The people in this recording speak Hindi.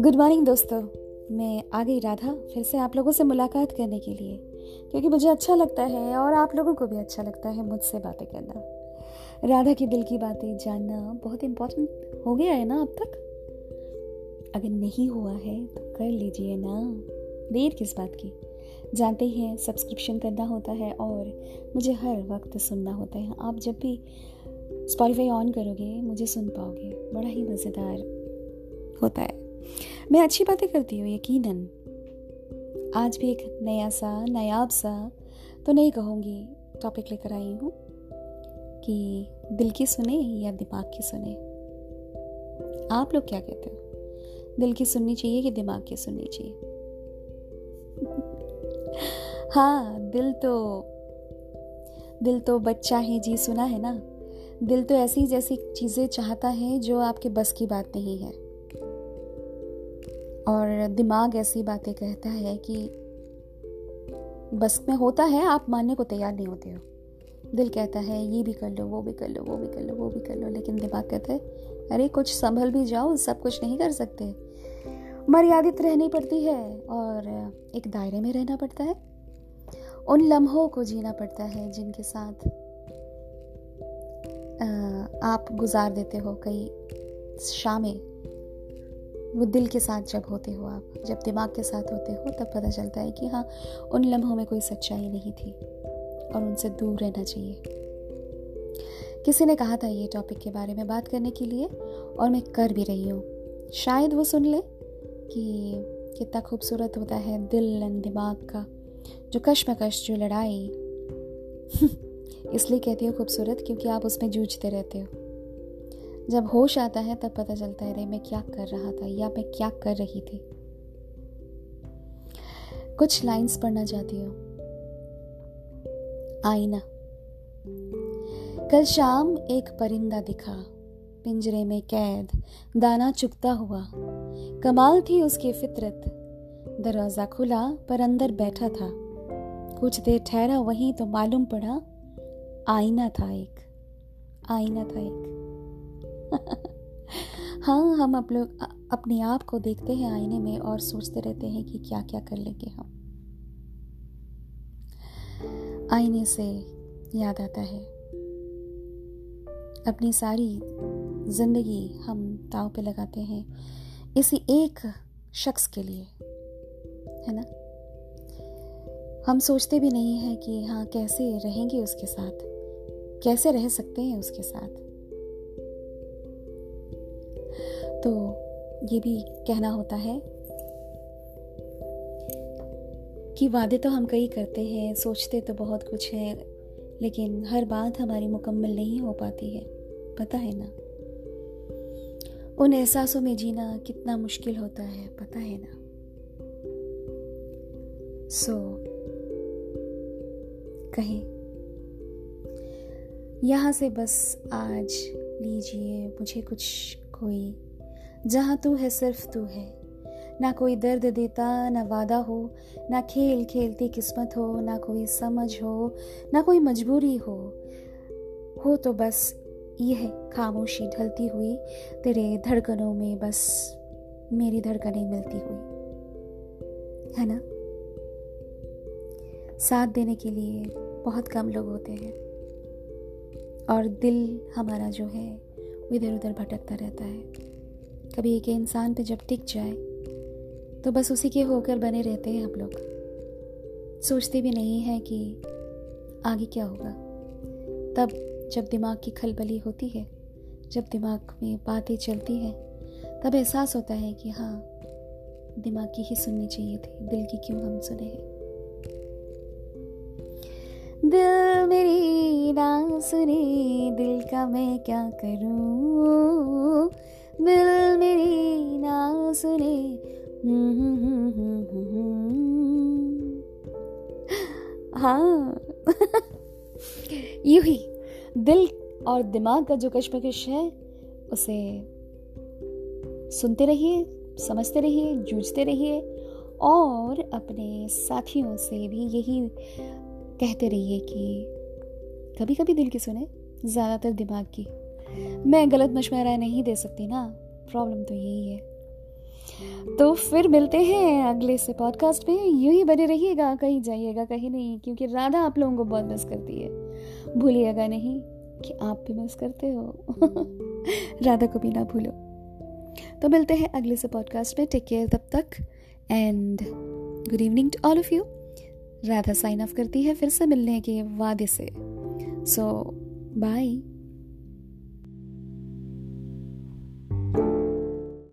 गुड मॉर्निंग दोस्तों। मैं आ गई राधा, फिर से आप लोगों से मुलाकात करने के लिए। क्योंकि मुझे अच्छा लगता है और आप लोगों को भी अच्छा लगता है मुझसे बातें करना। राधा की दिल की बातें जानना बहुत इम्पोर्टेंट हो गया है ना अब तक? अगर नहीं हुआ है तो कर लीजिए ना। देर किस बात की? जानते हैं सब्सक्रिप्शन करना होता है और मुझे हर वक्त सुनना होता है। आप जब भी स्पॉटिफाई ऑन करोगे, मुझे सुन पाओगे। बड़ा ही मज़ेदार होता है। मैं अच्छी बातें करती हूँ, यकीनन। आज भी एक नया सा, नायाब सा तो नहीं कहूँगी टॉपिक लेकर आई हूँ कि दिल की सुने या दिमाग की सुने। आप लोग क्या कहते हो? दिल की सुननी चाहिए कि दिमाग की सुननी चाहिए? हाँ दिल तो दिल तो बच्चा है जी, सुना है ना? दिल तो ऐसी जैसी चीज़ें चाहता है जो आपके बस की बात नहीं है। और दिमाग ऐसी बातें कहता है कि बस में होता है, आप मानने को तैयार नहीं होते हो। दिल कहता है, ये भी कर लो, वो भी कर लो, वो भी कर लो, वो भी कर लो। लेकिन दिमाग कहता है, अरे, कुछ संभल भी जाओ, सब कुछ नहीं कर सकते। मर्यादित रहनी पड़ती है और एक दायरे में रहना पड़ता है। उन लम्हों को जीना पड़ता है जिनके साथ आप गुजार देते हो कई शामें, वो दिल के साथ जब होते हो आप, जब दिमाग के साथ होते हो, तब पता चलता है कि हाँ उन लम्हों में कोई सच्चाई नहीं थी और उनसे दूर रहना चाहिए। किसी ने कहा था ये टॉपिक के बारे में बात करने के लिए और मैं कर भी रही हूँ। शायद वो सुन ले कि कितना खूबसूरत होता है दिल एंड दिमाग का, जो कश्मकश, जो लड़ाई। इसलिए कहती हूँ खूबसूरत, क्योंकि आप उसमें जूझते रहते हो। जब होश आता है, तब पता चलता है रे मैं क्या कर रहा था, या मैं क्या कर रही थी? कुछ लाइंस पढ़ना चाहती हूँ। आईना। कल शाम एक परिंदा दिखा, पिंजरे में कैद, दाना चुगता हुआ। कमाल थी उसकी फितरत। दरवाज़ा खुला, पर अंदर बैठा था। कुछ देर ठहरा, वहीं तो मालूम पड़ा आईना था एक। आईना था एक। हाँ हम आप लोग अपने आप को देखते हैं आईने में और सोचते रहते हैं कि क्या क्या कर लेंगे हम। आईने से याद आता है। अपनी सारी ज़िंदगी हम ताव पे लगाते हैं इसी एक शख्स के लिए, है ना? हम सोचते भी नहीं हैं कि हाँ कैसे रहेंगे उसके साथ। कैसे रह सकते हैं उसके साथ? तो ये भी कहना होता है कि वादे तो हम कई करते हैं सोचते तो बहुत कुछ है लेकिन हर बात हमारी मुकम्मल नहीं हो पाती है। पता है ना? उन एहसासों में जीना कितना मुश्किल होता है पता है ना? सो so, कहें यहाँ से बस आज लीजिए मुझे कुछ कोई। जहाँ तू है, सिर्फ़ तू है। ना कोई दर्द देता, ना वादा हो, ना खेल खेलती किस्मत हो, ना कोई समझ हो, ना कोई मजबूरी हो। हो तो बस यह, खामोशी ढलती हुई, तेरे धड़कनों में बस मेरी धड़कनें मिलती हुई। है ना? साथ देने के लिए बहुत कम लोग होते हैं। और दिल हमारा जो है इधर उधर भटकता रहता है। कभी एक इंसान पे जब टिक जाए तो बस उसी के होकर बने रहते हैं हम लोग। सोचते भी नहीं है कि आगे क्या होगा। तब जब दिमाग की खलबली होती है, जब दिमाग में बातें चलती हैं, तब एहसास होता है कि हाँ दिमाग की ही सुननी चाहिए थी, दिल की क्यों हम सुने हैं। दिल मेरी ना सुने दिल का मैं क्या करूँ? दिल मेरी ना सुने हाँ। यू ही, दिल और दिमाग का जो कशमकश है, उसे सुनते रहिए, समझते रहिए, जूझते रहिए, और अपने साथियों से भी यही कहते रहिए कि कभी कभी दिल की सुने, ज़्यादातर दिमाग की। मैं गलत मशवरा नहीं दे सकती ना, प्रॉब्लम तो यही है। तो फिर मिलते हैं अगले से पॉडकास्ट में यूँ ही बने रहिएगा, कहीं जाइएगा, कहीं नहीं, क्योंकि राधा आप लोगों को बहुत मिस करती है। भूलिएगा नहीं कि आप भी मिस करते हो। राधा को भी ना भूलो। तो मिलते हैं अगले से पॉडकास्ट में टेक केयर तब तक and good evening to all of you Radha sign off करती है, फिर से मिलने के वादे से। सो बाय